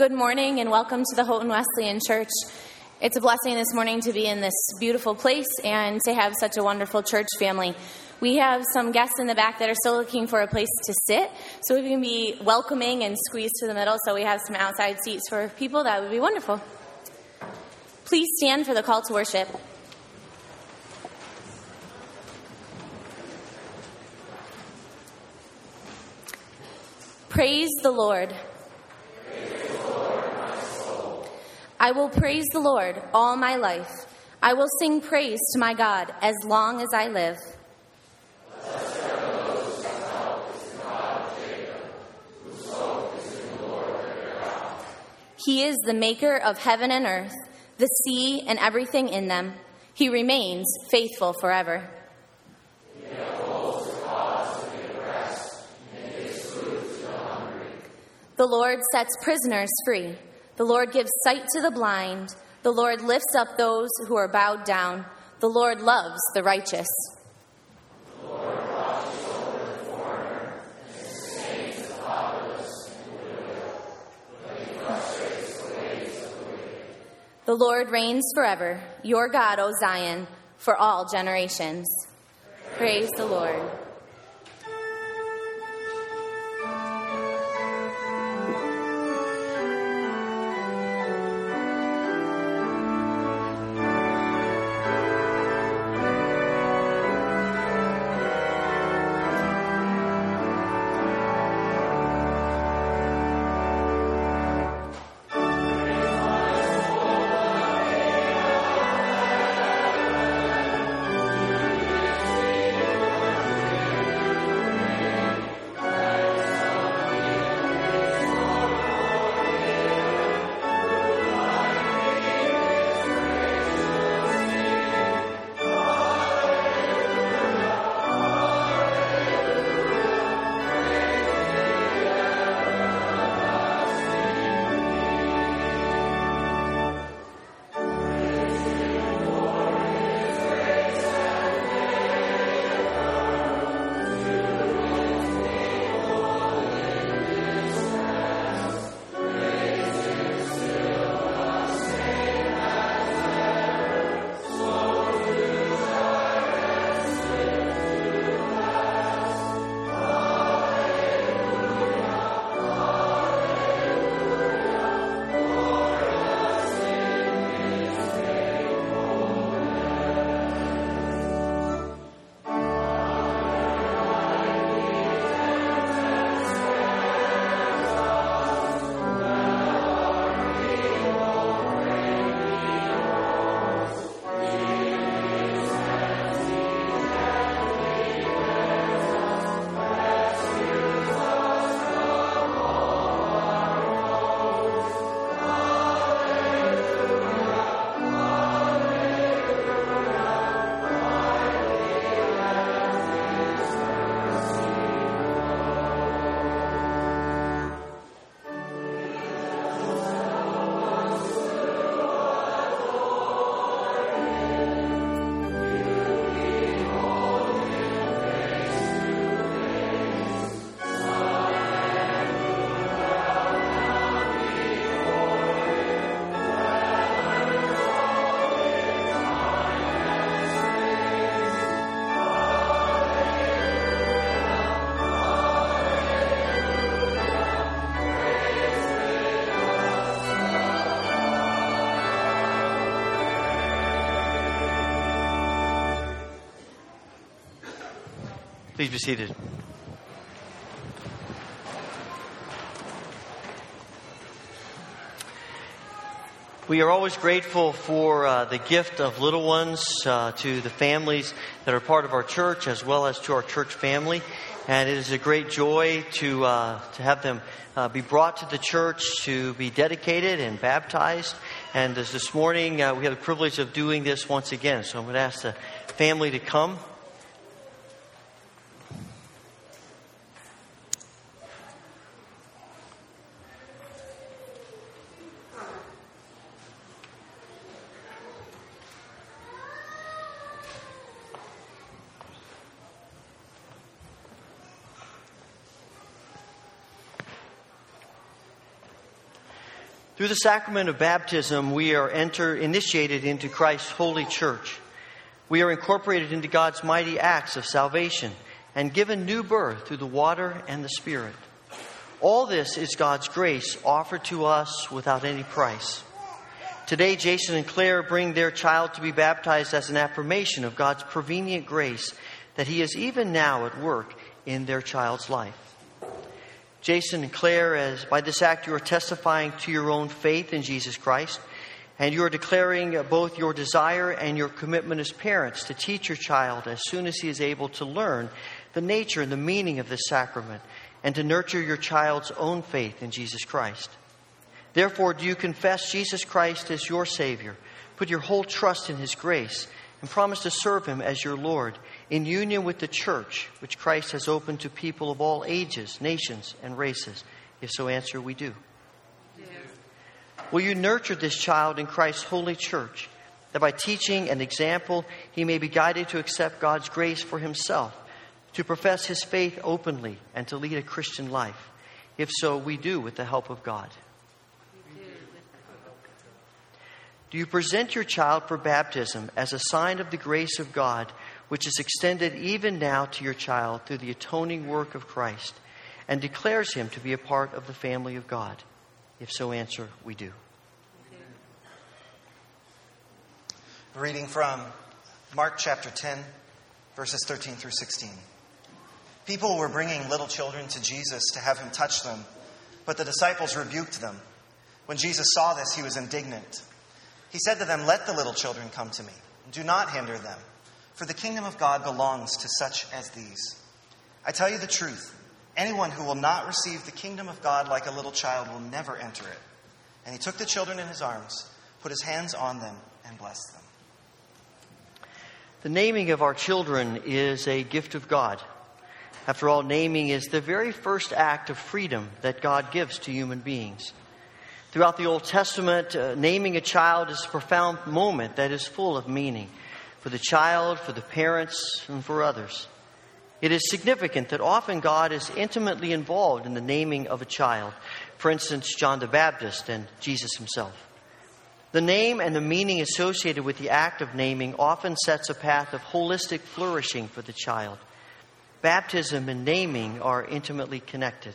Good morning and welcome to the Houghton Wesleyan Church. It's a blessing this morning to be in this beautiful place and to have such a wonderful church family. We have some guests in the back that are still looking for a place to sit, so we can be welcoming and squeeze to the middle. So we have some outside seats for people. That would be wonderful. Please stand for the call to worship. Praise the Lord. I will praise the Lord all my life. I will sing praise to my God as long as I live. He is the maker of heaven and earth, the sea and everything in them. He remains faithful forever. The Lord sets prisoners free. The Lord gives sight to the blind. The Lord lifts up those who are bowed down. The Lord loves the righteous. The Lord reigns forever, your God, O Zion, for all generations. Praise the Lord. Please be seated. We are always grateful for uh, the gift of little ones uh, to the families that are part of our church as well as to our church family. And it is a great joy to, uh, to have them uh, be brought to the church to be dedicated and baptized. And as this morning, uh, we have the privilege of doing this once again. So I'm going to ask the family to come. Through the sacrament of baptism, we are enter, initiated into Christ's holy church. We are incorporated into God's mighty acts of salvation and given new birth through the water and the Spirit. All this is God's grace offered to us without any price. Today, Jason and Claire bring their child to be baptized as an affirmation of God's prevenient grace that He is even now at work in their child's life. Jason and Claire, as by this act you are testifying to your own faith in Jesus Christ, and you are declaring both your desire and your commitment as parents to teach your child as soon as he is able to learn the nature and the meaning of this sacrament and to nurture your child's own faith in Jesus Christ. Therefore, do you confess Jesus Christ as your Savior, put your whole trust in His grace, and promise to serve Him as your Lord in union with the church, which Christ has opened to people of all ages, nations, and races? If so, answer, we do. Yes. Will you nurture this child in Christ's holy church, that by teaching and example he may be guided to accept God's grace for himself, to profess his faith openly, and to lead a Christian life? If so, we do with the help of God. Do you present your child for baptism as a sign of the grace of God which is extended even now to your child through the atoning work of Christ, and declares him to be a part of the family of God? If so, answer, we do. Reading from Mark chapter 10, verses 13 through 16. People were bringing little children to Jesus to have him touch them, but the disciples rebuked them. When Jesus saw this, he was indignant. He said to them, Let the little children come to me. Do not hinder them for the kingdom of God belongs to such as these. I tell you the truth anyone who will not receive the kingdom of God like a little child will never enter it. And he took the children in his arms, put his hands on them, and blessed them. The naming of our children is a gift of God. After all, naming is the very first act of freedom that God gives to human beings. Throughout the Old Testament, uh, naming a child is a profound moment that is full of meaning for the child, for the parents, and for others. It is significant that often God is intimately involved in the naming of a child. For instance, John the Baptist and Jesus himself. The name and the meaning associated with the act of naming often sets a path of holistic flourishing for the child. Baptism and naming are intimately connected.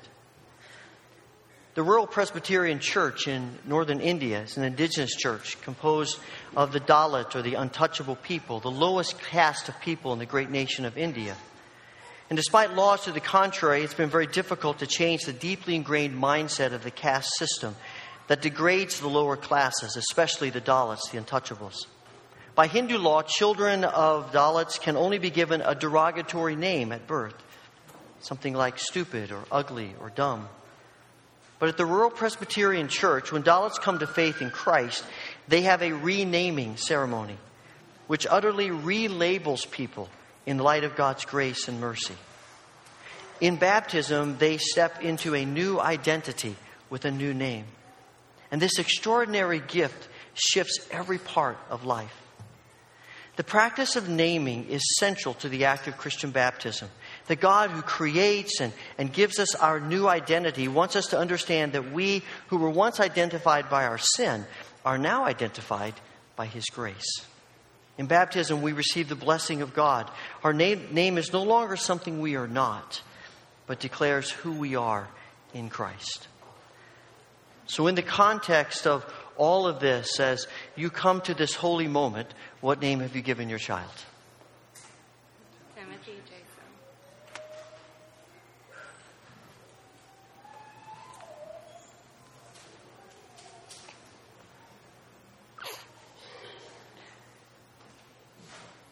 The Rural Presbyterian Church in northern India is an indigenous church composed of the Dalit or the untouchable people, the lowest caste of people in the great nation of India. And despite laws to the contrary, it's been very difficult to change the deeply ingrained mindset of the caste system that degrades the lower classes, especially the Dalits, the untouchables. By Hindu law, children of Dalits can only be given a derogatory name at birth, something like stupid or ugly or dumb. But at the Rural Presbyterian Church, when Dalits come to faith in Christ, they have a renaming ceremony, which utterly relabels people in light of God's grace and mercy. In baptism, they step into a new identity with a new name. And this extraordinary gift shifts every part of life. The practice of naming is central to the act of Christian baptism. The God who creates and, and gives us our new identity wants us to understand that we, who were once identified by our sin, are now identified by His grace. In baptism, we receive the blessing of God. Our name, name is no longer something we are not, but declares who we are in Christ. So, in the context of all of this, as you come to this holy moment, what name have you given your child?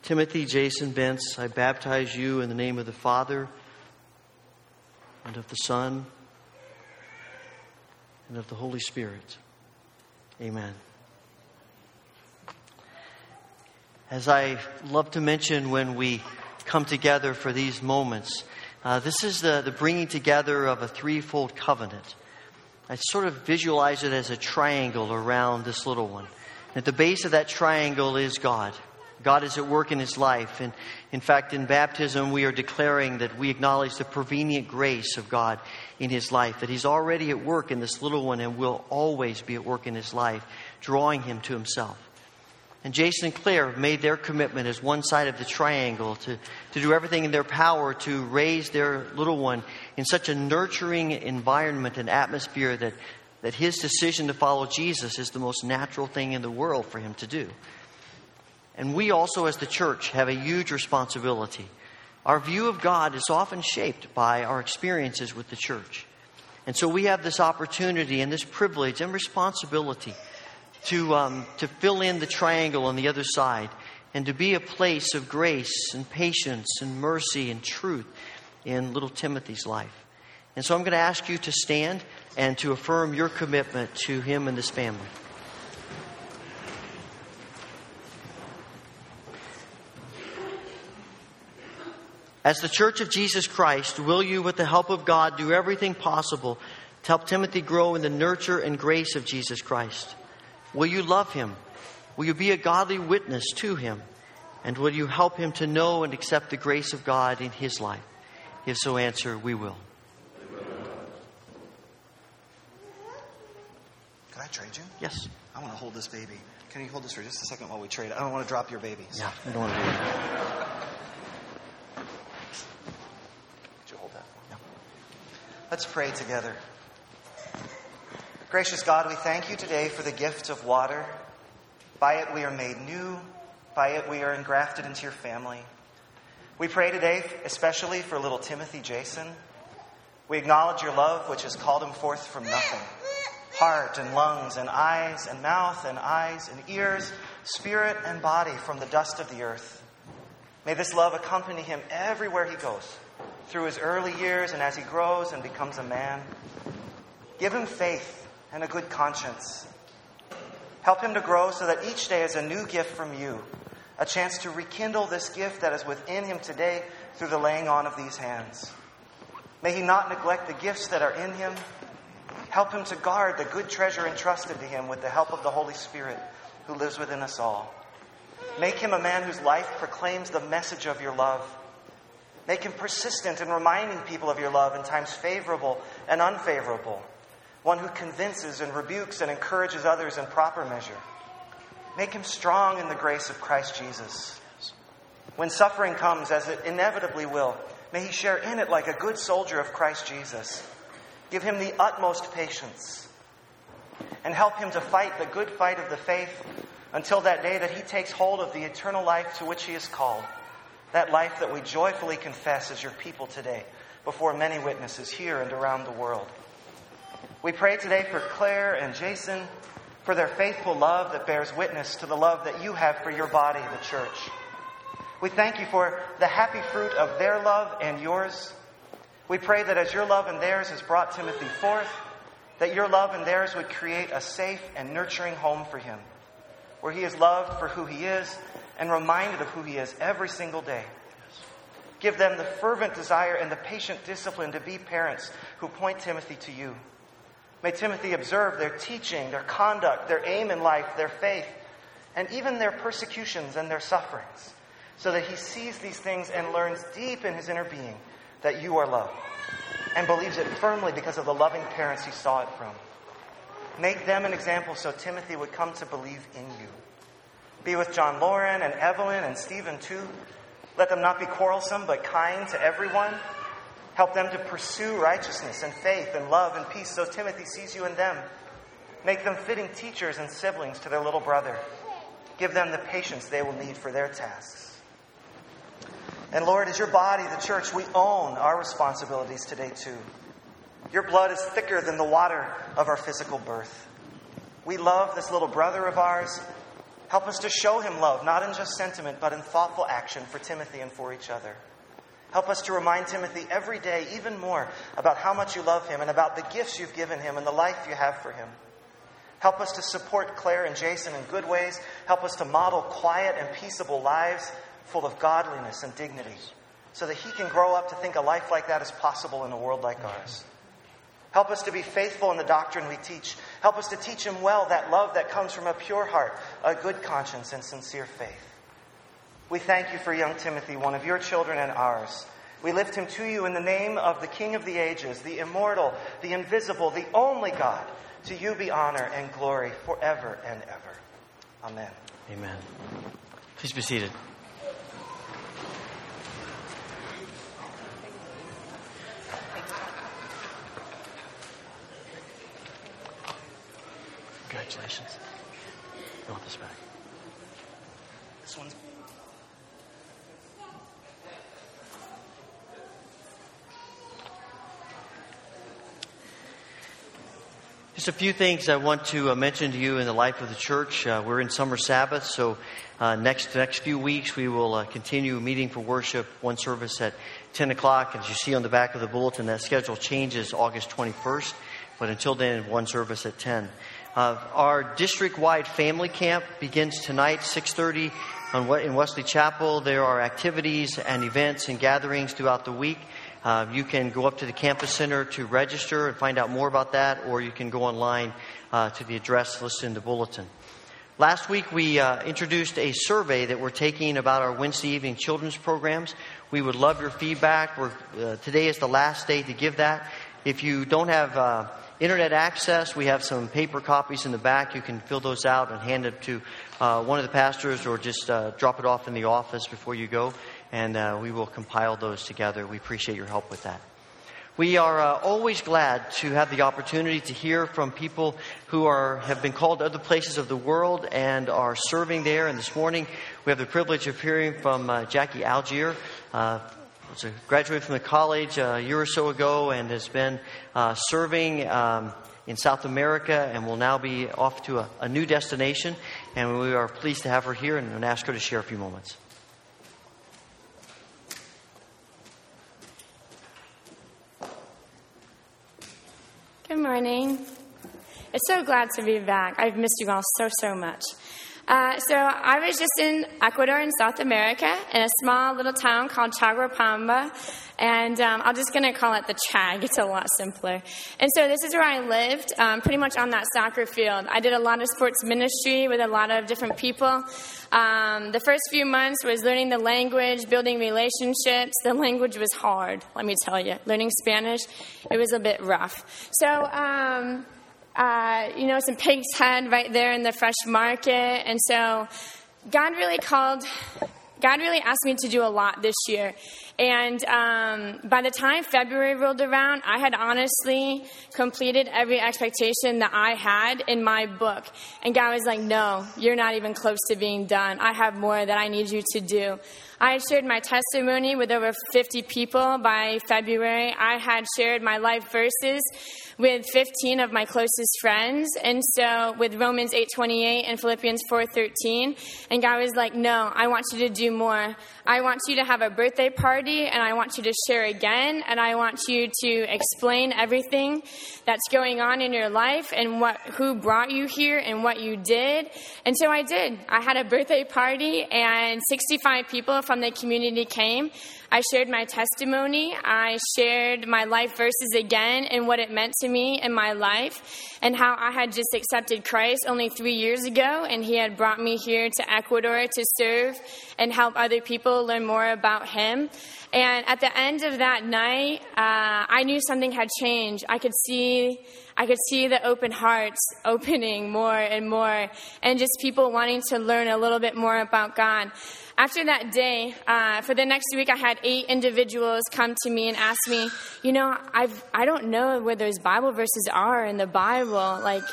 Timothy Jason Bence, I baptize you in the name of the Father and of the Son and of the Holy Spirit. Amen. As I love to mention when we come together for these moments, uh, this is the, the bringing together of a threefold covenant. I sort of visualize it as a triangle around this little one. At the base of that triangle is God. God is at work in his life. And in fact, in baptism, we are declaring that we acknowledge the prevenient grace of God in his life, that he's already at work in this little one and will always be at work in his life, drawing him to himself. And Jason and Claire have made their commitment as one side of the triangle to, to do everything in their power to raise their little one in such a nurturing environment and atmosphere that, that his decision to follow Jesus is the most natural thing in the world for him to do. And we also, as the church, have a huge responsibility. Our view of God is often shaped by our experiences with the church. And so we have this opportunity and this privilege and responsibility to, um, to fill in the triangle on the other side and to be a place of grace and patience and mercy and truth in little Timothy's life. And so I'm going to ask you to stand and to affirm your commitment to him and this family. As the Church of Jesus Christ, will you, with the help of God, do everything possible to help Timothy grow in the nurture and grace of Jesus Christ? Will you love him? Will you be a godly witness to him? And will you help him to know and accept the grace of God in his life? If so, answer, we will. Can I trade you? Yes. I want to hold this baby. Can you hold this for just a second while we trade? I don't want to drop your babies. Yeah, we don't want to do that. Could you hold that? Yeah. Let's pray together. Gracious God, we thank you today for the gift of water. By it we are made new. By it we are engrafted into your family. We pray today especially for little Timothy Jason. We acknowledge your love, which has called him forth from nothing heart and lungs and eyes and mouth and eyes and ears, spirit and body from the dust of the earth. May this love accompany him everywhere he goes, through his early years and as he grows and becomes a man. Give him faith and a good conscience. Help him to grow so that each day is a new gift from you, a chance to rekindle this gift that is within him today through the laying on of these hands. May he not neglect the gifts that are in him Help him to guard the good treasure entrusted to him with the help of the Holy Spirit who lives within us all. Make him a man whose life proclaims the message of your love. Make him persistent in reminding people of your love in times favorable and unfavorable. One who convinces and rebukes and encourages others in proper measure. Make him strong in the grace of Christ Jesus. When suffering comes, as it inevitably will, may he share in it like a good soldier of Christ Jesus. Give him the utmost patience and help him to fight the good fight of the faith until that day that he takes hold of the eternal life to which he is called. That life that we joyfully confess as your people today before many witnesses here and around the world. We pray today for Claire and Jason, for their faithful love that bears witness to the love that you have for your body, the church. We thank you for the happy fruit of their love and yours. We pray that as your love and theirs has brought Timothy forth, that your love and theirs would create a safe and nurturing home for him, where he is loved for who he is and reminded of who he is every single day. Give them the fervent desire and the patient discipline to be parents who point Timothy to you. May Timothy observe their teaching, their conduct, their aim in life, their faith, and even their persecutions and their sufferings, so that he sees these things and learns deep in his inner being that you are loved and believes it firmly because of the loving parents he saw it from. Make them an example so Timothy would come to believe in you. Be with John Lauren and Evelyn and Stephen too. Let them not be quarrelsome, but kind to everyone. Help them to pursue righteousness and faith and love and peace so Timothy sees you in them. Make them fitting teachers and siblings to their little brother. Give them the patience they will need for their tasks. And Lord, as your body, the church, we own our responsibilities today too. Your blood is thicker than the water of our physical birth. We love this little brother of ours. Help us to show him love, not in just sentiment, but in thoughtful action for Timothy and for each other. Help us to remind Timothy every day, even more, about how much you love him and about the gifts you've given him and the life you have for him. Help us to support Claire and Jason in good ways. Help us to model quiet and peaceable lives full of godliness and dignity, so that he can grow up to think a life like that is possible in a world like ours. Help us to be faithful in the doctrine we teach. Help us to teach him well that love that comes from a pure heart, a good conscience, and sincere faith. We thank you for young Timothy, one of your children and ours. We lift him to you in the name of the King of the ages, the immortal, the invisible, the only God. To you be honor and glory forever and ever. Amen. Amen. Please be seated. Congratulations. I want this back. This one's. Just a few things I want to uh, mention to you in the life of the church. Uh, we're in summer Sabbath, so uh, next next few weeks we will uh, continue meeting for worship. One service at 10 o'clock, as you see on the back of the bulletin. That schedule changes August 21st, but until then, one service at 10. Uh, our district-wide family camp begins tonight, 6:30, on, in Wesley Chapel. There are activities and events and gatherings throughout the week. Uh, you can go up to the campus center to register and find out more about that, or you can go online uh, to the address listed in the bulletin. Last week, we uh, introduced a survey that we're taking about our Wednesday evening children's programs. We would love your feedback. Uh, today is the last day to give that. If you don't have uh, internet access, we have some paper copies in the back. You can fill those out and hand it to uh, one of the pastors or just drop it off in the office before you go and uh, we will compile those together. We appreciate your help with that. We are uh, always glad to have the opportunity to hear from people who are, have been called to other places of the world and are serving there. And this morning, we have the privilege of hearing from uh, Jackie Algier. Uh, was a graduate from the college uh, a year or so ago and has been uh, serving um, in South America and will now be off to a, a, new destination. And we are pleased to have her here and ask her to share a few moments. Good morning. It's so glad to be back. I've missed you all so, so much. Uh, so I was just in Ecuador in South America in a small little town called Chaguapamba. And um, I'm just going to call it the Chag. It's a lot simpler. And so this is where I lived, um, pretty much on that soccer field. I did a lot of sports ministry with a lot of different people. Um, the first few months was learning the language, building relationships. The language was hard, let me tell you. Learning Spanish, it was a bit rough. So, um, uh, you know, some pig's head right there in the fresh market. And so God really called, God really asked me to do a lot this year. And um, by the time February rolled around, I had honestly completed every expectation that I had in my book. And God was like, No, you're not even close to being done. I have more that I need you to do. I had shared my testimony with over 50 people by February. I had shared my life verses with 15 of my closest friends. And so with Romans 8:28 and Philippians 4:13, and God was like, "No, I want you to do more. I want you to have a birthday party and I want you to share again and I want you to explain everything that's going on in your life and what who brought you here and what you did." And so I did. I had a birthday party and 65 people from the community came. I shared my testimony. I shared my life verses again and what it meant to me in my life and how I had just accepted Christ only three years ago and he had brought me here to Ecuador to serve and help other people learn more about him. And at the end of that night, uh, I knew something had changed. I could see, I could see the open hearts opening more and more, and just people wanting to learn a little bit more about God. After that day, uh, for the next week, I had eight individuals come to me and ask me, you know, I've I don't know where those Bible verses are in the Bible, like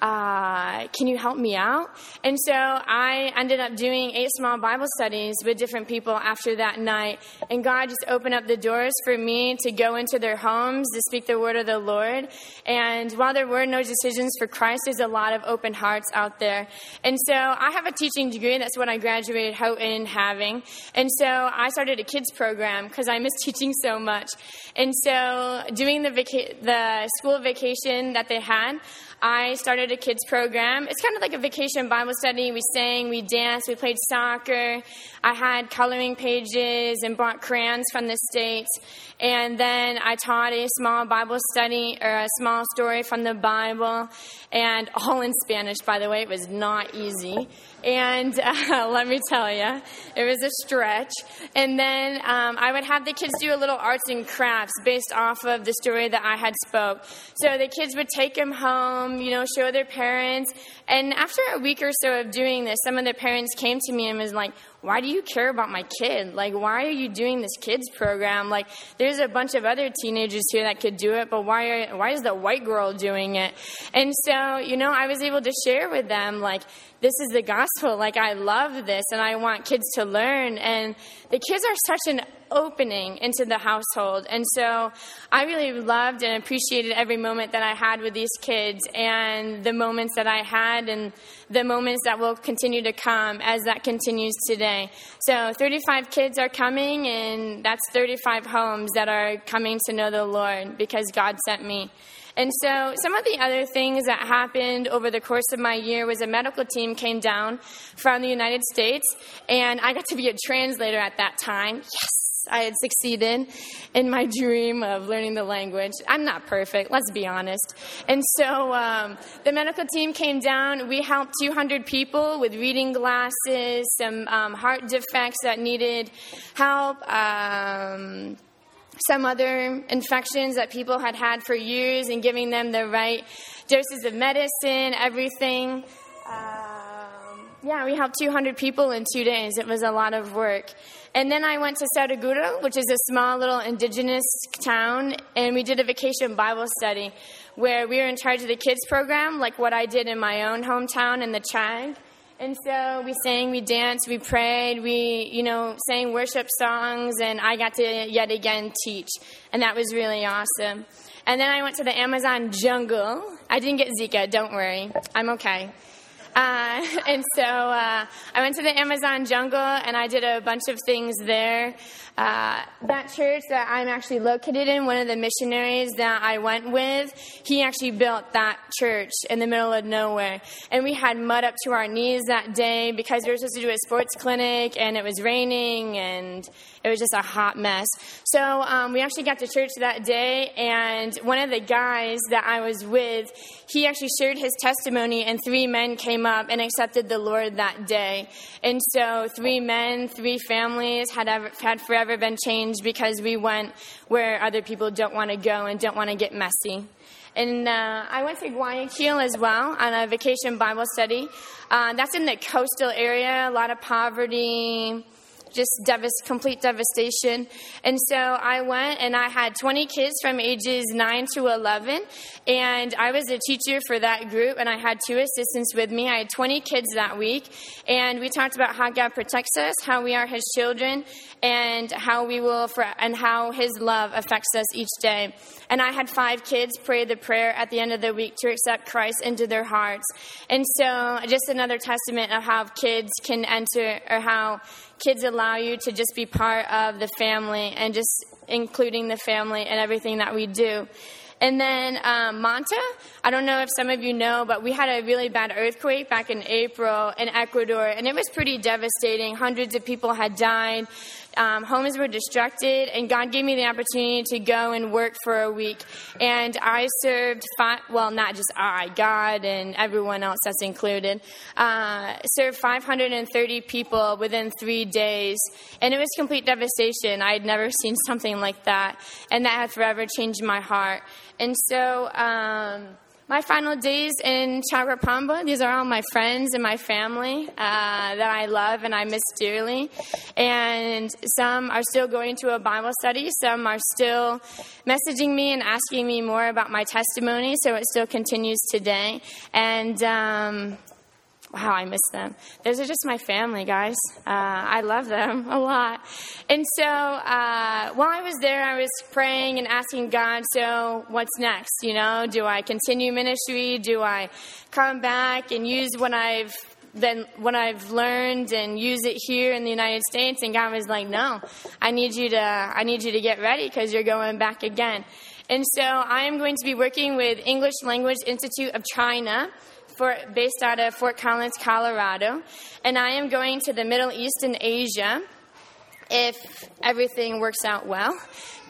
uh, can you help me out? And so I ended up doing eight small Bible studies with different people after that night. And God just opened up the doors for me to go into their homes to speak the word of the Lord. And while there were no decisions for Christ, there's a lot of open hearts out there. And so I have a teaching degree. That's what I graduated Houghton having. And so I started a kids program because I miss teaching so much. And so doing the, vaca- the school vacation that they had, I started a kids program. It's kind of like a vacation Bible study. We sang, we danced, we played soccer. I had coloring pages and brought crayons from the States. And then I taught a small Bible study or a small story from the Bible, and all in Spanish, by the way. It was not easy. And uh, let me tell you, it was a stretch. And then um, I would have the kids do a little arts and crafts based off of the story that I had spoke. So the kids would take them home, you know, show their parents. And after a week or so of doing this, some of the parents came to me and was like, why do you care about my kid? Like, why are you doing this kids program? Like, there's a bunch of other teenagers here that could do it, but why, are, why is the white girl doing it? And so, you know, I was able to share with them, like, this is the gospel. Like, I love this and I want kids to learn. And the kids are such an opening into the household. And so I really loved and appreciated every moment that I had with these kids and the moments that I had and the moments that will continue to come as that continues today. So 35 kids are coming, and that's 35 homes that are coming to know the Lord because God sent me. And so, some of the other things that happened over the course of my year was a medical team came down from the United States, and I got to be a translator at that time. Yes! I had succeeded in my dream of learning the language. I'm not perfect, let's be honest. And so um, the medical team came down. We helped 200 people with reading glasses, some um, heart defects that needed help. Um, some other infections that people had had for years and giving them the right doses of medicine, everything. Um, yeah, we helped 200 people in two days. It was a lot of work. And then I went to Saraguro, which is a small little indigenous town, and we did a vacation Bible study where we were in charge of the kids program, like what I did in my own hometown in the Chag. And so we sang, we danced, we prayed, we, you know, sang worship songs, and I got to yet again teach. And that was really awesome. And then I went to the Amazon jungle. I didn't get Zika, don't worry. I'm okay. Uh, and so uh, I went to the Amazon jungle and I did a bunch of things there. Uh, that church that I'm actually located in, one of the missionaries that I went with, he actually built that church in the middle of nowhere. And we had mud up to our knees that day because we were supposed to do a sports clinic and it was raining and it was just a hot mess. So um, we actually got to church that day, and one of the guys that I was with, he actually shared his testimony, and three men came up and accepted the Lord that day. And so three men, three families had ever, had forever been changed because we went where other people don't want to go and don't want to get messy. And uh, I went to Guayaquil as well on a vacation Bible study. Uh, that's in the coastal area, a lot of poverty just complete devastation. And so I went and I had 20 kids from ages 9 to 11. And I was a teacher for that group, and I had two assistants with me. I had 20 kids that week. And we talked about how God protects us, how we are His children, and how we will, and how His love affects us each day. And I had five kids pray the prayer at the end of the week to accept Christ into their hearts. And so, just another testament of how kids can enter, or how kids allow you to just be part of the family and just including the family and everything that we do. And then um, Manta, I don't know if some of you know, but we had a really bad earthquake back in April in Ecuador, and it was pretty devastating. Hundreds of people had died um, homes were destructed, and God gave me the opportunity to go and work for a week. And I served, five, well, not just I, God and everyone else that's included, uh, served 530 people within three days. And it was complete devastation. I had never seen something like that, and that had forever changed my heart. And so, um, my final days in Chaguapamba, these are all my friends and my family uh, that I love and I miss dearly. And some are still going to a Bible study, some are still messaging me and asking me more about my testimony, so it still continues today. And um, wow, I miss them. Those are just my family, guys. Uh, I love them a lot. And so uh, while I was there, I was praying and asking God, so what's next? You know, do I continue ministry? Do I come back and use what I've then what I've learned and use it here in the United States and God was like no I need you to I need you to get ready because you're going back again and so I am going to be working with English Language Institute of China for, based out of Fort Collins, Colorado. And I am going to the Middle East and Asia if everything works out well.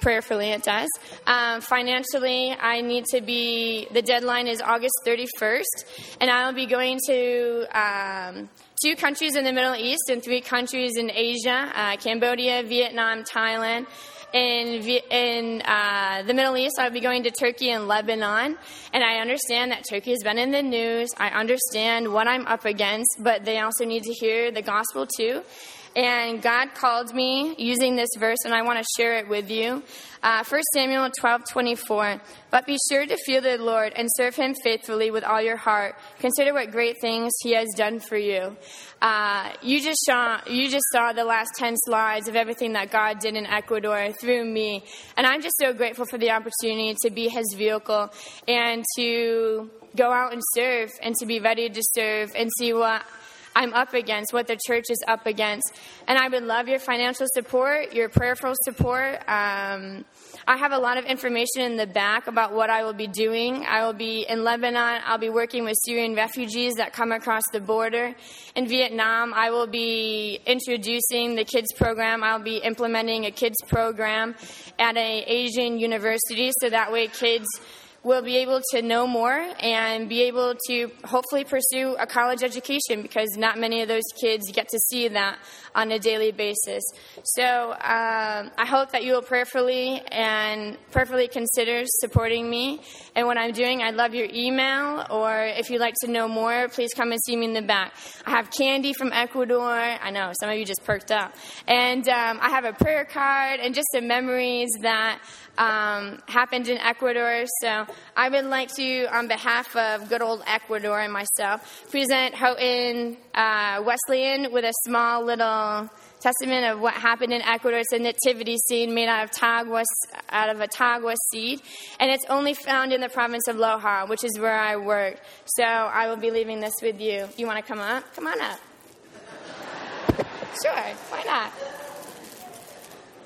Prayerfully, it does. Um, financially, I need to be, the deadline is August 31st, and I'll be going to. Um, two countries in the Middle East and three countries in Asia uh, Cambodia, Vietnam, Thailand. In, in uh, the Middle East, I'll be going to Turkey and Lebanon. And I understand that Turkey has been in the news. I understand what I'm up against, but they also need to hear the gospel too. And God called me using this verse, and I want to share it with you. Uh, 1 Samuel 12 24. But be sure to fear the Lord and serve him faithfully with all your heart. Consider what great things he has done for you. Uh, you, just saw, you just saw the last 10 slides of everything that God did in Ecuador through me. And I'm just so grateful for the opportunity to be his vehicle and to go out and serve and to be ready to serve and see what I'm up against, what the church is up against. And I would love your financial support, your prayerful support. Um, I have a lot of information in the back about what I will be doing. I will be in Lebanon. I'll be working with Syrian refugees that come across the border. In Vietnam, I will be introducing the kids program. I'll be implementing a kids program at an Asian university so that way kids will be able to know more and be able to hopefully pursue a college education because not many of those kids get to see that on a daily basis. So um, I hope that you will prayerfully and prayerfully consider supporting me and what I'm doing. I'd love your email, or if you'd like to know more, please come and see me in the back. I have candy from Ecuador. I know some of you just perked up, and um, I have a prayer card and just some memories that um, happened in Ecuador. So I would like to, on behalf of good old Ecuador and myself, present Houghton uh, Wesleyan with a small little testament of what happened in Ecuador. It's a nativity scene made out of tagua, out of a tagua seed, and it's only found in the province of Loja, which is where I work. So I will be leaving this with you. You want to come up? Come on up. Sure, why not?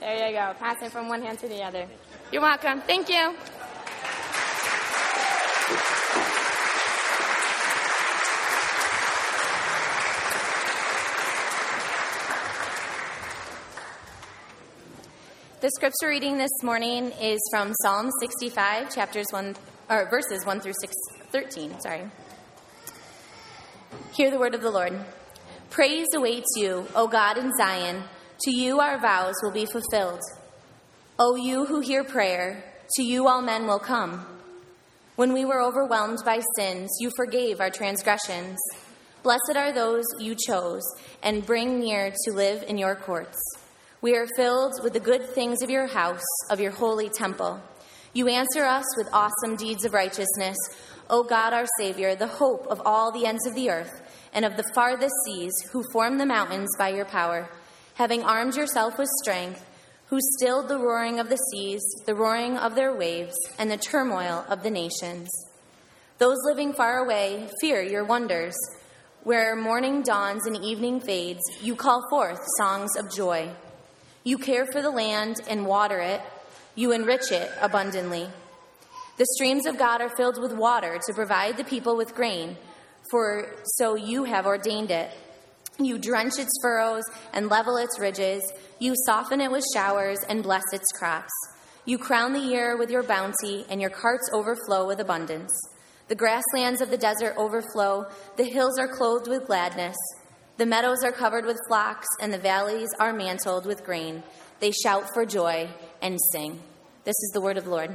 There you go. Passing from one hand to the other. You're welcome. Thank you. The scripture reading this morning is from Psalm 65, chapters 1 or verses 1 through 6, 13, sorry. Hear the word of the Lord. Praise awaits you, O God in Zion. To you our vows will be fulfilled. O you who hear prayer, to you all men will come. When we were overwhelmed by sins, you forgave our transgressions. Blessed are those you chose and bring near to live in your courts. We are filled with the good things of your house, of your holy temple. You answer us with awesome deeds of righteousness, O God our Savior, the hope of all the ends of the earth and of the farthest seas, who formed the mountains by your power, having armed yourself with strength who stilled the roaring of the seas, the roaring of their waves, and the turmoil of the nations. Those living far away fear your wonders. Where morning dawns and evening fades, you call forth songs of joy. You care for the land and water it, you enrich it abundantly. The streams of God are filled with water to provide the people with grain, for so you have ordained it. You drench its furrows and level its ridges. You soften it with showers and bless its crops. You crown the year with your bounty, and your carts overflow with abundance. The grasslands of the desert overflow. The hills are clothed with gladness. The meadows are covered with flocks, and the valleys are mantled with grain. They shout for joy and sing. This is the word of the Lord.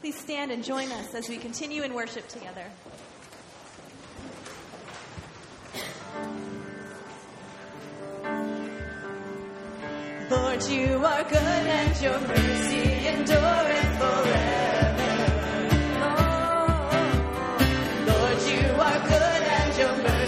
Please stand and join us as we continue in worship together. Lord, you are good and your mercy endureth forever. Hallelujah.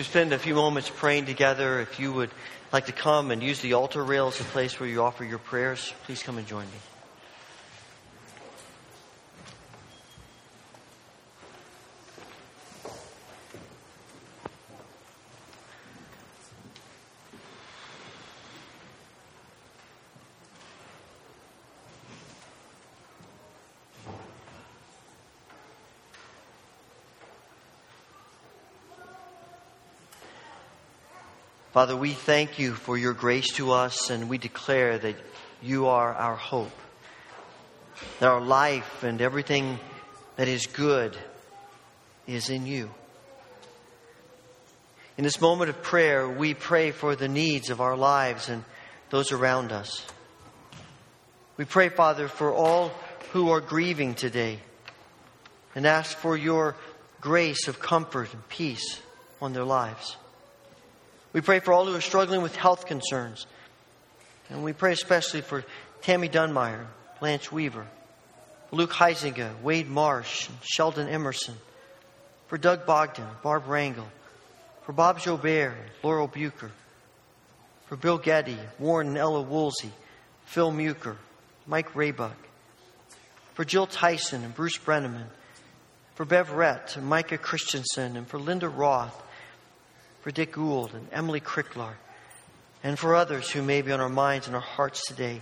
We spend a few moments praying together, if you would like to come and use the altar rail as a place where you offer your prayers, please come and join me. Father, we thank you for your grace to us, and we declare that you are our hope. That our life and everything that is good is in you. In this moment of prayer, we pray for the needs of our lives and those around us. We pray, Father, for all who are grieving today and ask for your grace of comfort and peace on their lives. We pray for all who are struggling with health concerns. And we pray especially for Tammy Dunmeyer, Blanche Weaver, Luke Heisinger, Wade Marsh, Sheldon Emerson, for Doug Bogdan, Barb Rangel, for Bob Jobert, Laurel Bucher, for Bill Getty, Warren and Ella Woolsey, Phil Muker, Mike Raybuck, for Jill Tyson and Bruce Brenneman, for Bev Rett and Micah Christensen, and for Linda Roth, for Dick Gould and Emily Cricklar, and for others who may be on our minds and our hearts today.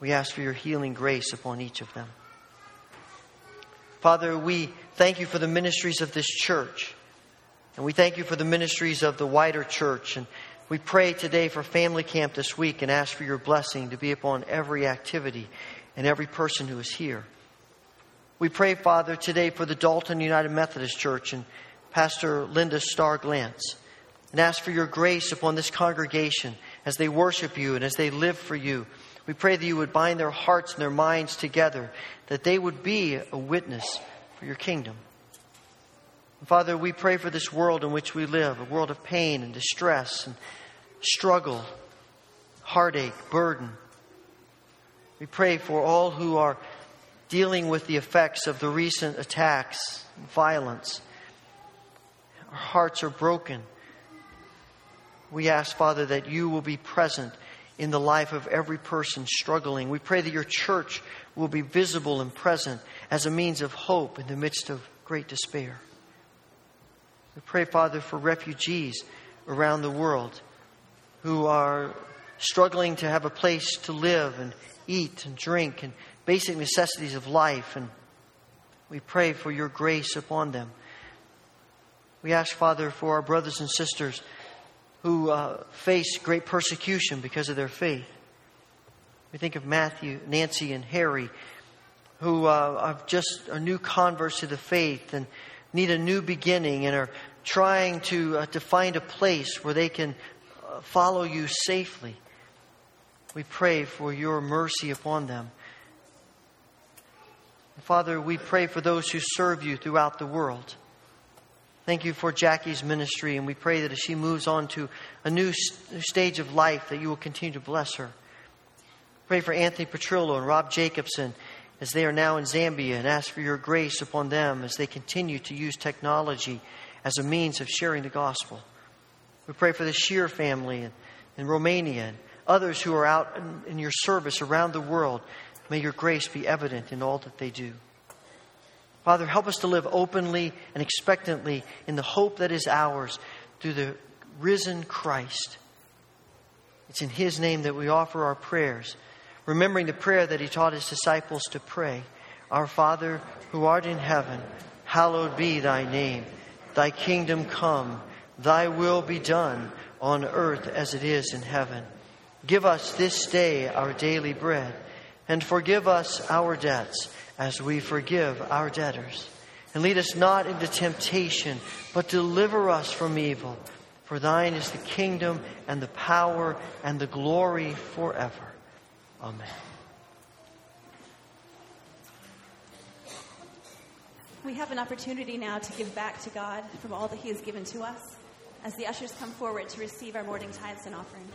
We ask for your healing grace upon each of them. Father, we thank you for the ministries of this church, and we thank you for the ministries of the wider church. And we pray today for family camp this week and ask for your blessing to be upon every activity and every person who is here. We pray, Father, today for the Dalton United Methodist Church and Pastor Linda Starr Glantz and ask for your grace upon this congregation as they worship you and as they live for you. We pray that you would bind their hearts and their minds together, that they would be a witness for your kingdom. Father, we pray for this world in which we live, a world of pain and distress and struggle, heartache, burden. We pray for all who are dealing with the effects of the recent attacks and violence. Our hearts are broken. We ask, Father, that you will be present in the life of every person struggling. We pray that your church will be visible and present as a means of hope in the midst of great despair. We pray, Father, for refugees around the world who are struggling to have a place to live and eat and drink and basic necessities of life. And we pray for your grace upon them. We ask, Father, for our brothers and sisters who uh, face great persecution because of their faith. We think of Matthew, Nancy, and Harry, who uh, are just are new converts to the faith and need a new beginning and are trying to, uh, to find a place where they can uh, follow you safely. We pray for your mercy upon them. Father, we pray for those who serve you throughout the world. Thank you for Jackie's ministry, and we pray that as she moves on to a new stage of life, that you will continue to bless her. Pray for Anthony Petrillo and Rob Jacobson as they are now in Zambia, and ask for your grace upon them as they continue to use technology as a means of sharing the gospel. We pray for the Shear family in, in Romania and others who are out in, in your service around the world. May your grace be evident in all that they do. Father, help us to live openly and expectantly in the hope that is ours through the risen Christ. It's in His name that we offer our prayers, remembering the prayer that He taught His disciples to pray Our Father, who art in heaven, hallowed be Thy name. Thy kingdom come, Thy will be done on earth as it is in heaven. Give us this day our daily bread, and forgive us our debts as we forgive our debtors. And lead us not into temptation, but deliver us from evil. For thine is the kingdom and the power and the glory forever. Amen. We have an opportunity now to give back to God from all that He has given to us as the ushers come forward to receive our morning tithes and offerings.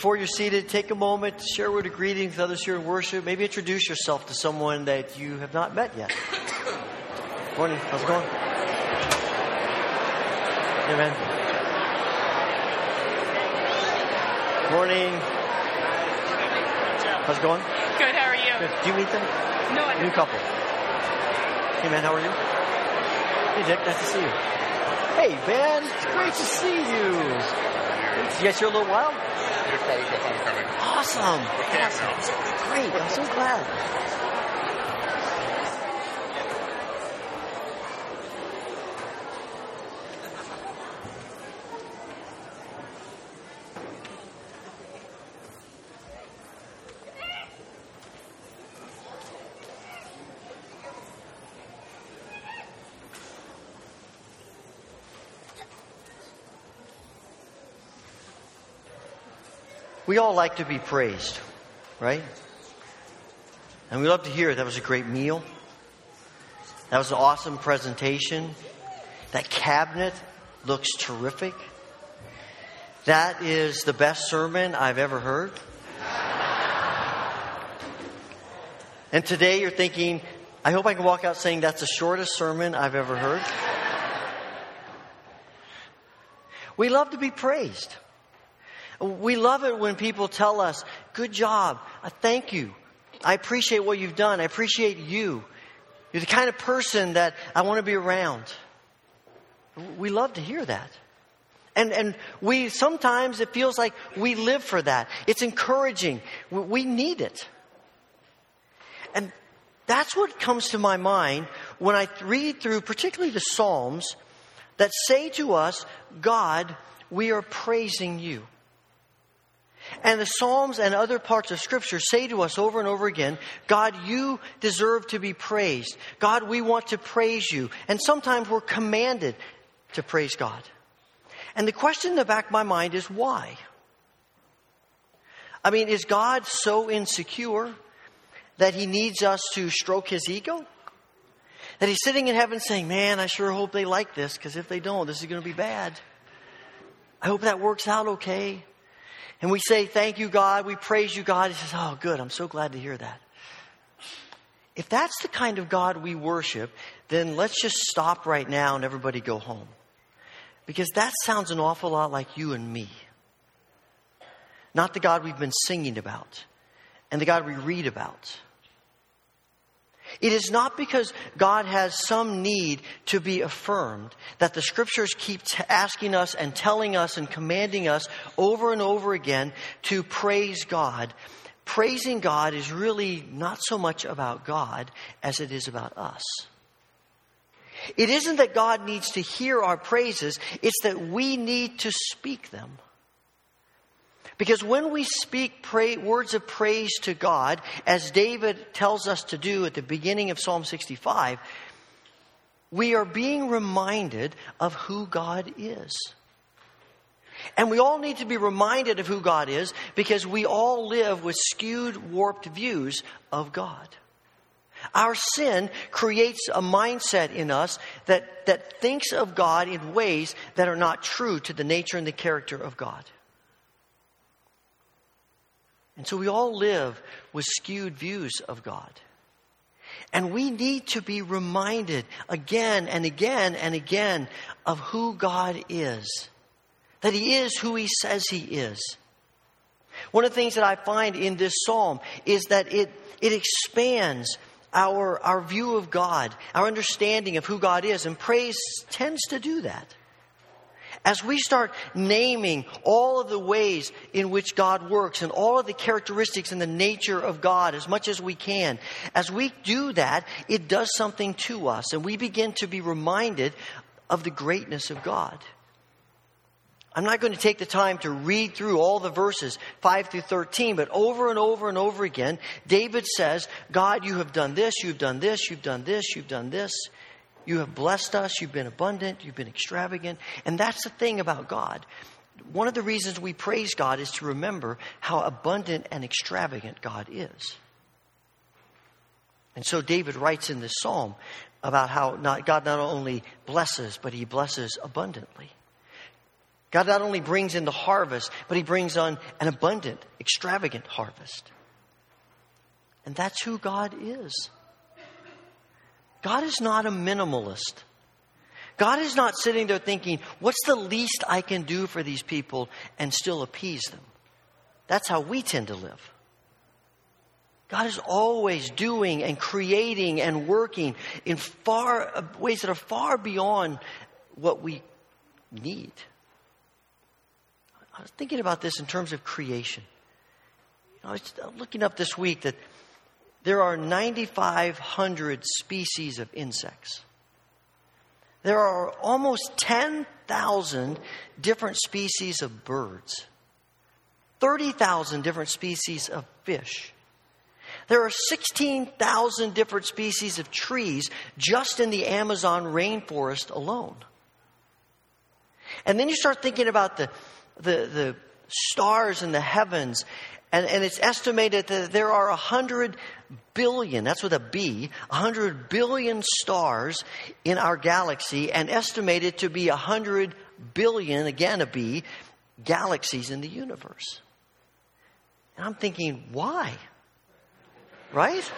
Before you're seated, take a moment to share a word of greeting with others here in worship. Maybe introduce yourself to someone that you have not met yet. Morning. How's it going? Hey, man. Morning. How's it going? Good, how are you? Good. Do you meet them? No, I New couple. Hey, man. How are you? Hey, Dick. Nice to see you. Hey, man. It's great to see you. Yes, you're a little while? Awesome. Awesome. Great. I'm so glad. We all like to be praised. right? And we love to hear that was a great meal. That was an awesome presentation. That cabinet looks terrific. That is the best sermon I've ever heard. And today you're thinking, I hope I can walk out saying that's the shortest sermon I've ever heard. We love to be praised. We love it when people tell us, good job, thank you, I appreciate what you've done, I appreciate you. You're the kind of person that I want to be around. We love to hear that. And, and we sometimes it feels like we live for that. It's encouraging. We need it. And that's what comes to my mind when I read through, particularly the Psalms, that say to us, God, we are praising you. And the Psalms and other parts of Scripture say to us over and over again, God, you deserve to be praised. God, we want to praise you. And sometimes we're commanded to praise God. And the question in the back of my mind is why? I mean, is God so insecure that he needs us to stroke his ego? That he's sitting in heaven saying, Man, I sure hope they like this, because if they don't, this is going to be bad. I hope that works out okay. And we say, Thank you, God. We praise you, God. He says, Oh, good. I'm so glad to hear that. If that's the kind of God we worship, then let's just stop right now and everybody go home. Because that sounds an awful lot like you and me. Not the God we've been singing about and the God we read about. It is not because God has some need to be affirmed that the scriptures keep t- asking us and telling us and commanding us over and over again to praise God. Praising God is really not so much about God as it is about us. It isn't that God needs to hear our praises, it's that we need to speak them. Because when we speak pray, words of praise to God, as David tells us to do at the beginning of Psalm 65, we are being reminded of who God is. And we all need to be reminded of who God is because we all live with skewed, warped views of God. Our sin creates a mindset in us that, that thinks of God in ways that are not true to the nature and the character of God. And so we all live with skewed views of God. And we need to be reminded again and again and again of who God is. That He is who He says He is. One of the things that I find in this psalm is that it, it expands our, our view of God, our understanding of who God is, and praise tends to do that. As we start naming all of the ways in which God works and all of the characteristics and the nature of God as much as we can, as we do that, it does something to us, and we begin to be reminded of the greatness of God. I'm not going to take the time to read through all the verses, 5 through 13, but over and over and over again, David says, God, you have done this, you've done this, you've done this, you've done this. You have blessed us, you've been abundant, you've been extravagant. And that's the thing about God. One of the reasons we praise God is to remember how abundant and extravagant God is. And so David writes in this psalm about how not, God not only blesses, but he blesses abundantly. God not only brings in the harvest, but He brings on an abundant, extravagant harvest. And that's who God is. God is not a minimalist. God is not sitting there thinking, what's the least I can do for these people and still appease them? That's how we tend to live. God is always doing and creating and working in far uh, ways that are far beyond what we need. I was thinking about this in terms of creation. I was looking up this week that there are 9,500 species of insects. There are almost 10,000 different species of birds, 30,000 different species of fish. There are 16,000 different species of trees just in the Amazon rainforest alone. And then you start thinking about the the, the stars in the heavens And, and it's estimated that there are 100 billion, that's with a B, 100 billion stars in our galaxy, and estimated to be 100 billion, again a B, galaxies in the universe. And I'm thinking, why? Right?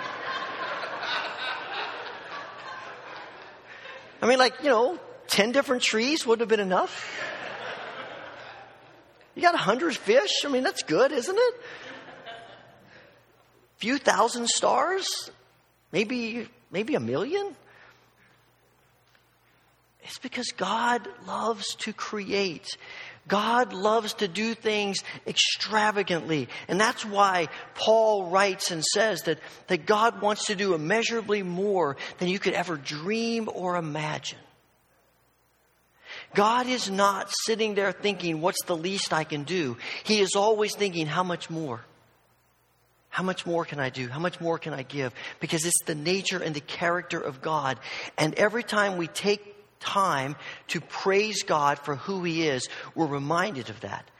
I mean, like, you know, 10 different trees wouldn't have been enough. You got 100 fish? I mean, that's good, isn't it? Few thousand stars? Maybe, maybe a million? It's because God loves to create. God loves to do things extravagantly. And that's why Paul writes and says that, that God wants to do immeasurably more than you could ever dream or imagine. God is not sitting there thinking, what's the least I can do? He is always thinking, how much more? How much more can I do? How much more can I give? Because it's the nature and the character of God. And every time we take time to praise God for who He is, we're reminded of that.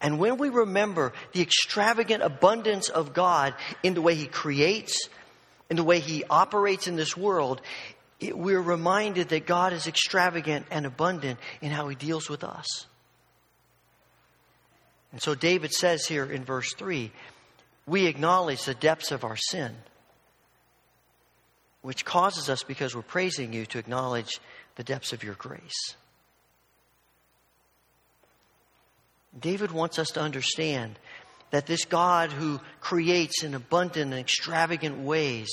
And when we remember the extravagant abundance of God in the way He creates, in the way He operates in this world, it, we're reminded that God is extravagant and abundant in how He deals with us. And so David says here in verse 3 we acknowledge the depths of our sin, which causes us, because we're praising you, to acknowledge the depths of your grace. David wants us to understand that this God who creates in abundant and extravagant ways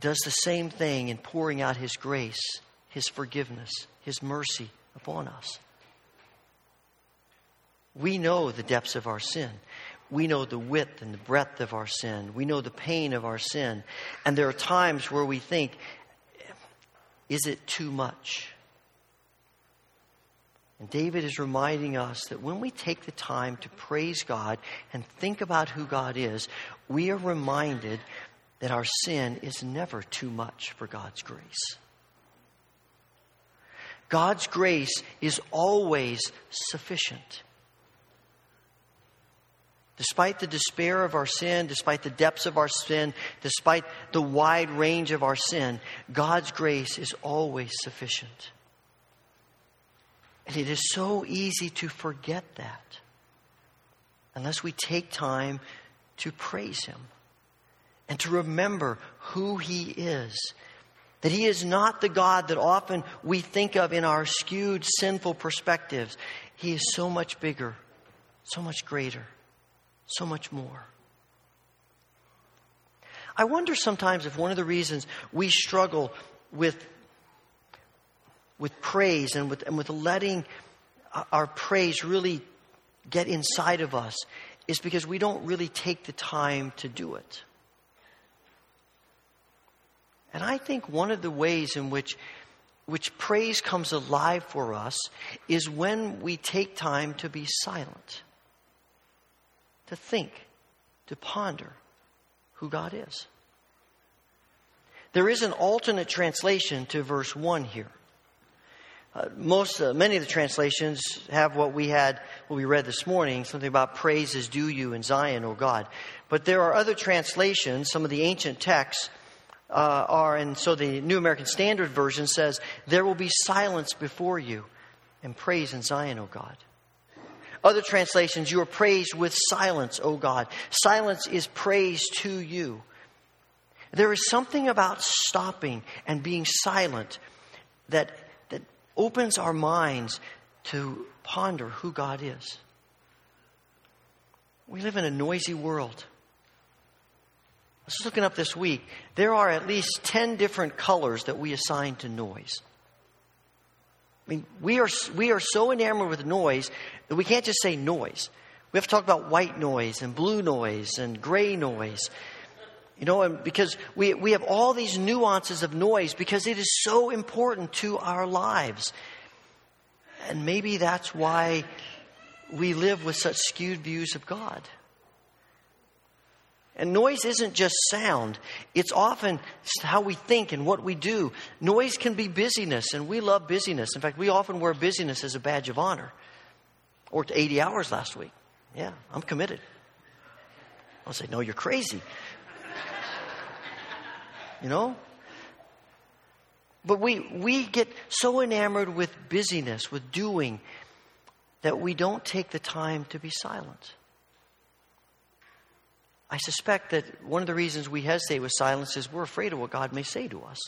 does the same thing in pouring out His grace, His forgiveness, His mercy upon us. We know the depths of our sin. We know the width and the breadth of our sin. We know the pain of our sin. And there are times where we think, is it too much? And David is reminding us that when we take the time to praise God and think about who God is, we are reminded that our sin is never too much for God's grace. God's grace is always sufficient. Despite the despair of our sin, despite the depths of our sin, despite the wide range of our sin, God's grace is always sufficient. And it is so easy to forget that unless we take time to praise Him and to remember who He is. That He is not the God that often we think of in our skewed, sinful perspectives. He is so much bigger, so much greater so much more. I wonder sometimes if one of the reasons we struggle with, with praise and with, and with letting our praise really get inside of us is because we don't really take the time to do it. And I think one of the ways in which, which praise comes alive for us is when we take time to be silent to think, to ponder who God is. There is an alternate translation to verse 1 here. Uh, most, uh, many of the translations have what we had, what we read this morning, something about praise is due you in Zion, O God. But there are other translations, some of the ancient texts uh, are, and so the New American Standard Version says, There will be silence before you and praise in Zion, O God. Other translations, you are praised with silence, O God. Silence is praise to you. There is something about stopping and being silent that, that opens our minds to ponder who God is. We live in a noisy world. I was looking up this week. There are at least 10 different colors that we assign to noise. I mean, we are, we are so enamored with noise that we can't just say noise. We have to talk about white noise and blue noise and gray noise. You know, and because we, we have all these nuances of noise because it is so important to our lives. And maybe that's why we live with such skewed views of God. And noise isn't just sound, it's often how we think and what we do. Noise can be busyness, and we love busyness. In fact, we often wear busyness as a badge of honor. Worked 80 hours last week. Yeah, I'm committed. I'll say, No, you're crazy. you know? But we, we get so enamored with busyness, with doing, that we don't take the time to be silent. I suspect that one of the reasons we hesitate with silence is we're afraid of what God may say to us.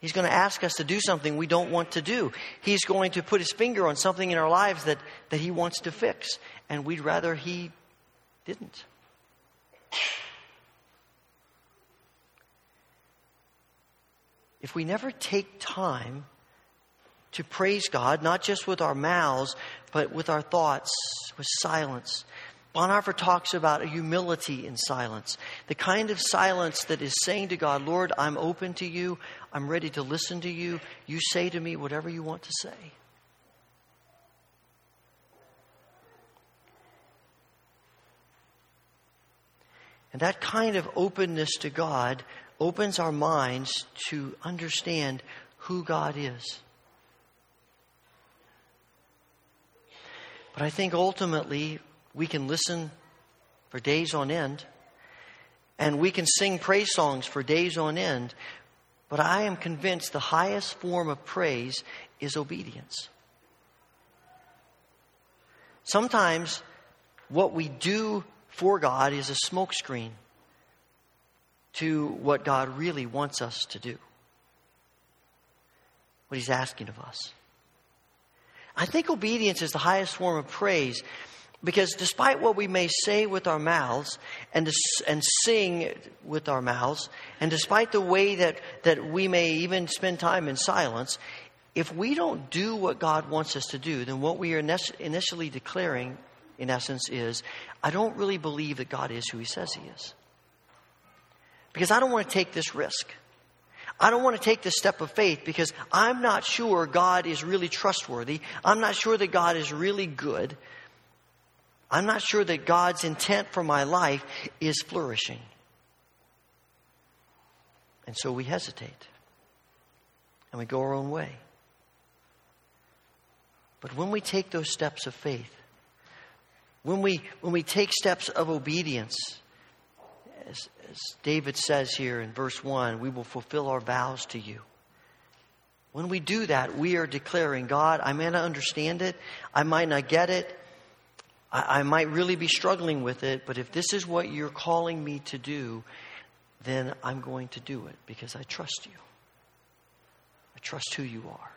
He's going to ask us to do something we don't want to do. He's going to put his finger on something in our lives that, that he wants to fix, and we'd rather he didn't. If we never take time to praise God, not just with our mouths, but with our thoughts, with silence, Bonhoeffer talks about a humility in silence, the kind of silence that is saying to God, Lord, I'm open to you. I'm ready to listen to you. You say to me whatever you want to say. And that kind of openness to God opens our minds to understand who God is. But I think ultimately we can listen for days on end and we can sing praise songs for days on end. But I am convinced the highest form of praise is obedience. Sometimes what we do for God is a smokescreen to what God really wants us to do, what He's asking of us. I think obedience is the highest form of praise because despite what we may say with our mouths and, and sing with our mouths, and despite the way that, that we may even spend time in silence, if we don't do what God wants us to do, then what we are initially declaring, in essence, is I don't really believe that God is who He says He is. Because I don't want to take this risk. I don't want to take this step of faith because I'm not sure God is really trustworthy. I'm not sure that God is really good. I'm not sure that God's intent for my life is flourishing. And so we hesitate and we go our own way. But when we take those steps of faith, when we, when we take steps of obedience, as, as David says here in verse 1, we will fulfill our vows to you. When we do that, we are declaring, God, I may not understand it, I might not get it, I, I might really be struggling with it, but if this is what you're calling me to do, then I'm going to do it because I trust you. I trust who you are.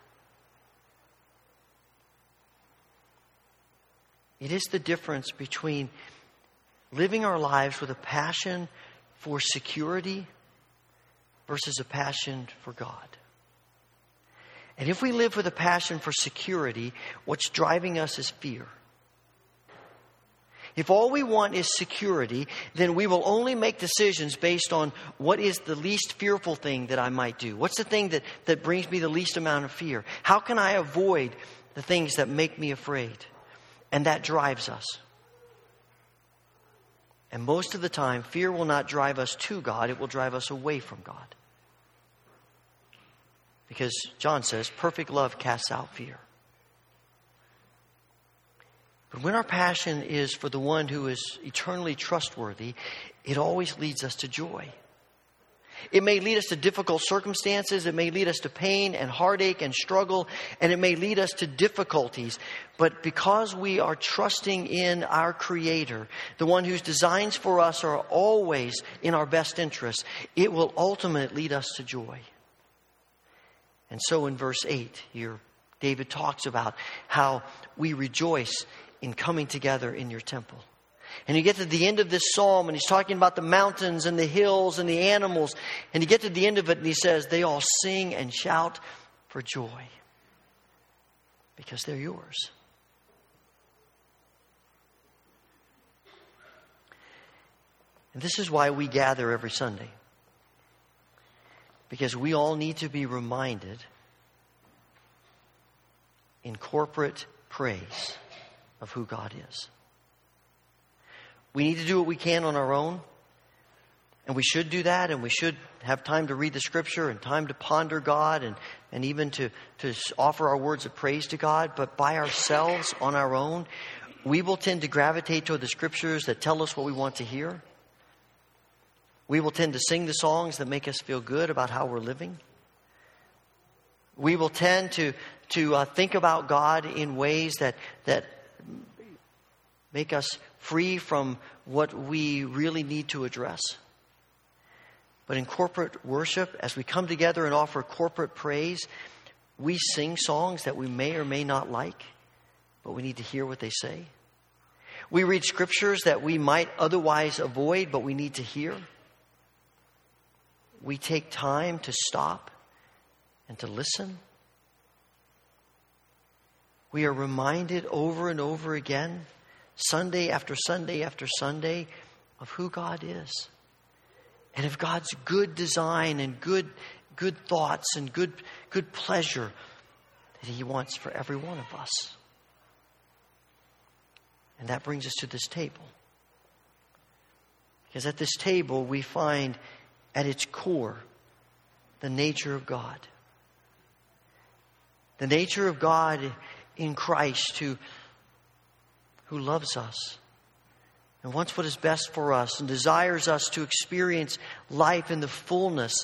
It is the difference between living our lives with a passion for security versus a passion for God. And if we live with a passion for security, what's driving us is fear. If all we want is security, then we will only make decisions based on what is the least fearful thing that I might do. What's the thing that, that brings me the least amount of fear? How can I avoid the things that make me afraid? And that drives us. And most of the time, fear will not drive us to God, it will drive us away from God. Because John says, perfect love casts out fear. But when our passion is for the one who is eternally trustworthy, it always leads us to joy. It may lead us to difficult circumstances. It may lead us to pain and heartache and struggle, and it may lead us to difficulties. But because we are trusting in our Creator, the one whose designs for us are always in our best interest, it will ultimately lead us to joy. And so in verse 8 here, David talks about how we rejoice in coming together in your temple. And you get to the end of this psalm, and he's talking about the mountains and the hills and the animals. And you get to the end of it, and he says, They all sing and shout for joy because they're yours. And this is why we gather every Sunday. Because we all need to be reminded in corporate praise of who God is. We need to do what we can on our own. And we should do that, and we should have time to read the scripture and time to ponder God and, and even to, to offer our words of praise to God. But by ourselves, on our own, we will tend to gravitate toward the scriptures that tell us what we want to hear. We will tend to sing the songs that make us feel good about how we're living. We will tend to, to uh, think about God in ways that, that make us free from what we really need to address. But in corporate worship, as we come together and offer corporate praise, we sing songs that we may or may not like, but we need to hear what they say. We read scriptures that we might otherwise avoid, but we need to hear. We take time to stop and to listen. We are reminded over and over again, Sunday after Sunday after Sunday, of who God is and of God's good design and good, good thoughts and good, good pleasure that He wants for every one of us. And that brings us to this table. Because at this table, we find at its core the nature of God. The nature of God in Christ who, who loves us and wants what is best for us and desires us to experience life in the fullness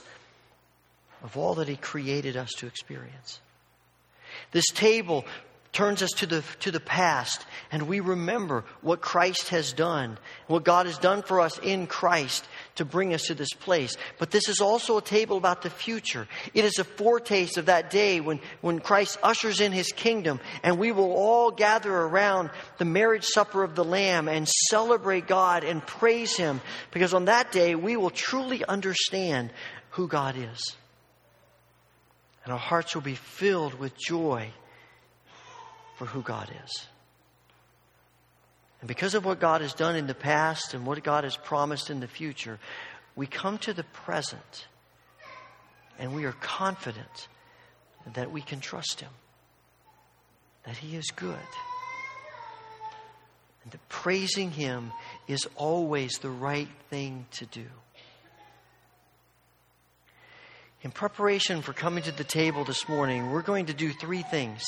of all that He created us to experience. This table turns us to the, to the past and we remember what Christ has done, what God has done for us in Christ to bring us to this place. But this is also a table about the future. It is a foretaste of that day when, when Christ ushers in his kingdom and we will all gather around the marriage supper of the Lamb and celebrate God and praise him because on that day we will truly understand who God is. And our hearts will be filled with joy for who God is. And because of what God has done in the past and what God has promised in the future, we come to the present and we are confident that we can trust Him, that He is good, and that praising Him is always the right thing to do. In preparation for coming to the table this morning, we're going to do three things.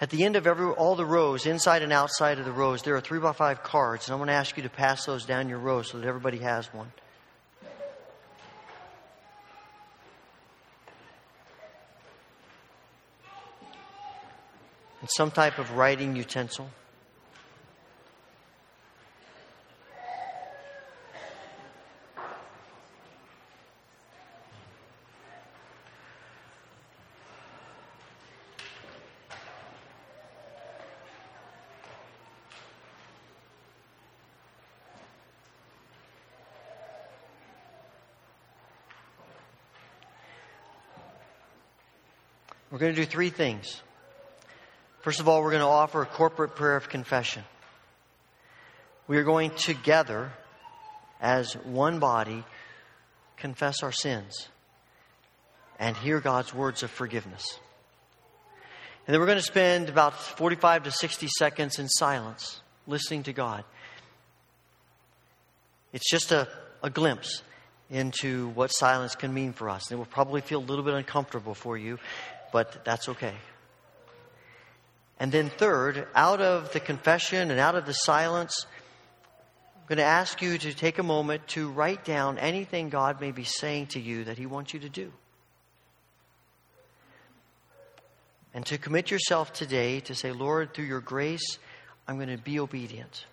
At the end of every, all the rows, inside and outside of the rows, there are three by five cards, and I'm going to ask you to pass those down your row so that everybody has one. And some type of writing utensil. We're going to do three things. First of all, we're going to offer a corporate prayer of confession. We are going together, as one body, confess our sins and hear God's words of forgiveness. And then we're going to spend about 45 to 60 seconds in silence listening to God. It's just a, a glimpse into what silence can mean for us. And it will probably feel a little bit uncomfortable for you but that's okay. And then, third, out of the confession and out of the silence, I'm going to ask you to take a moment to write down anything God may be saying to you that He wants you to do. And to commit yourself today to say, Lord, through your grace, I'm going to be obedient.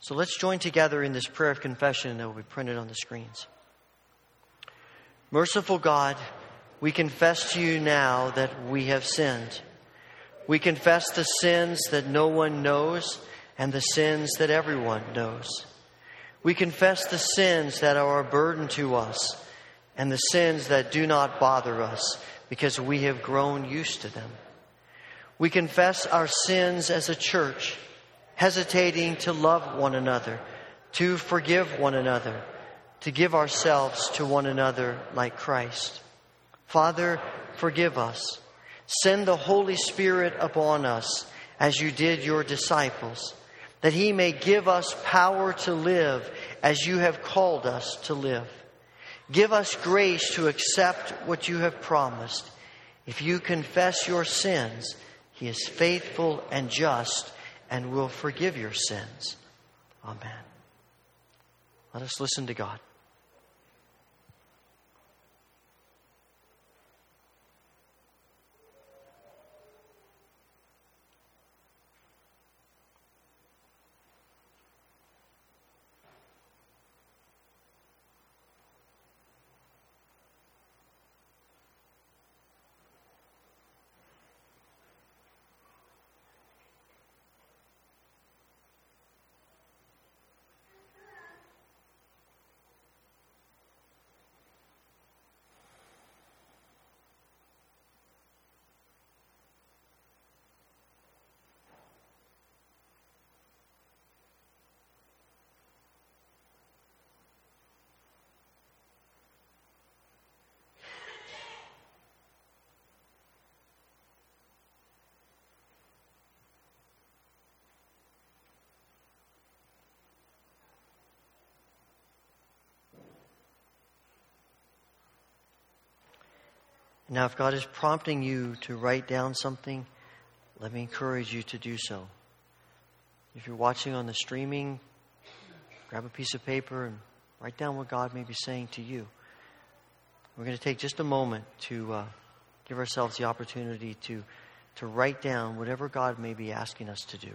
So let's join together in this prayer of confession that will be printed on the screens. Merciful God, we confess to you now that we have sinned. We confess the sins that no one knows and the sins that everyone knows. We confess the sins that are a burden to us and the sins that do not bother us because we have grown used to them. We confess our sins as a church, hesitating to love one another, to forgive one another to give ourselves to one another like Christ. Father, forgive us. Send the Holy Spirit upon us as you did your disciples, that he may give us power to live as you have called us to live. Give us grace to accept what you have promised. If you confess your sins, He is faithful and just and will forgive your sins. Amen. Let us listen to God. Now, if God is prompting you to write down something, let me encourage you to do so. If you're watching on the streaming, grab a piece of paper and write down what God may be saying to you. We're going to take just a moment to uh, give ourselves the opportunity to, to write down whatever God may be asking us to do.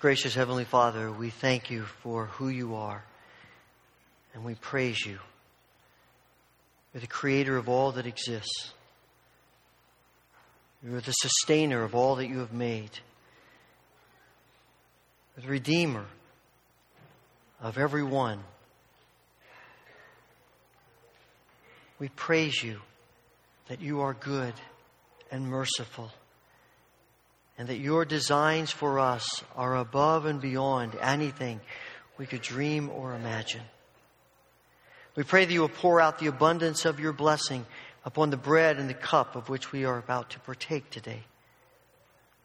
Gracious Heavenly Father, we thank you for who you are and we praise you. You're the creator of all that exists. You're the sustainer of all that you have made. You're the redeemer of every one. We praise you that you are good and merciful and that your designs for us are above and beyond anything we could dream or imagine. We pray that you will pour out the abundance of your blessing upon the bread and the cup of which we are about to partake today.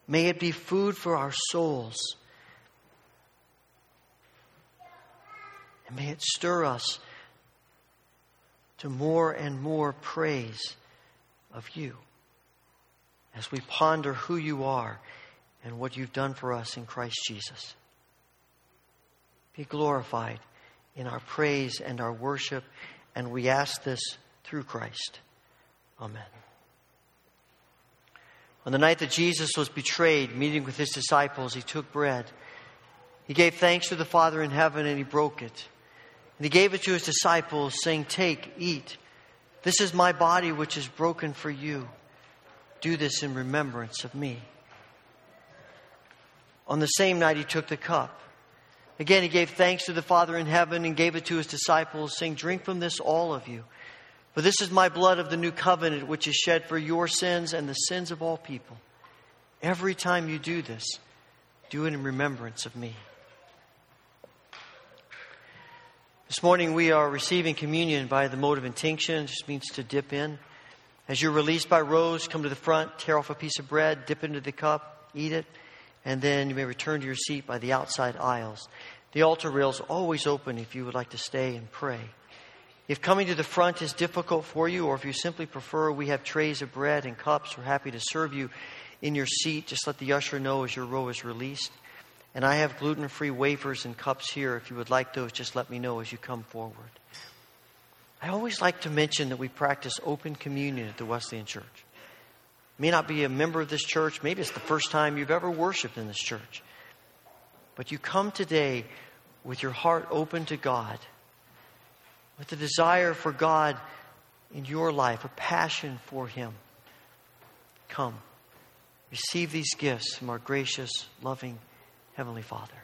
May it be food for our souls. And may it stir us to more and more praise of you as we ponder who you are and what you've done for us in Christ Jesus. Be glorified in our praise and our worship, and we ask this through Christ. Amen. On the night that Jesus was betrayed, meeting with his disciples, he took bread. He gave thanks to the Father in heaven and he broke it. And he gave it to his disciples, saying, Take, eat. This is my body which is broken for you. Do this in remembrance of me. On the same night, he took the cup. Again, he gave thanks to the Father in heaven and gave it to his disciples, saying, Drink from this, all of you. For this is my blood of the new covenant, which is shed for your sins and the sins of all people. Every time you do this, do it in remembrance of me. This morning, we are receiving communion by the mode of intinction, just means to dip in. As you're released by rows, come to the front, tear off a piece of bread, dip into the cup, eat it, and then you may return to your seat by the outside aisles. The altar rails always open if you would like to stay and pray. If coming to the front is difficult for you, or if you simply prefer, we have trays of bread and cups. We're happy to serve you in your seat. Just let the usher know as your row is released. And I have gluten free wafers and cups here. If you would like those, just let me know as you come forward. I always like to mention that we practice open communion at the Wesleyan Church. You may not be a member of this church, maybe it's the first time you've ever worshiped in this church. But you come today with your heart open to God, with a desire for God in your life, a passion for Him, come. Receive these gifts from our gracious, loving Heavenly Father.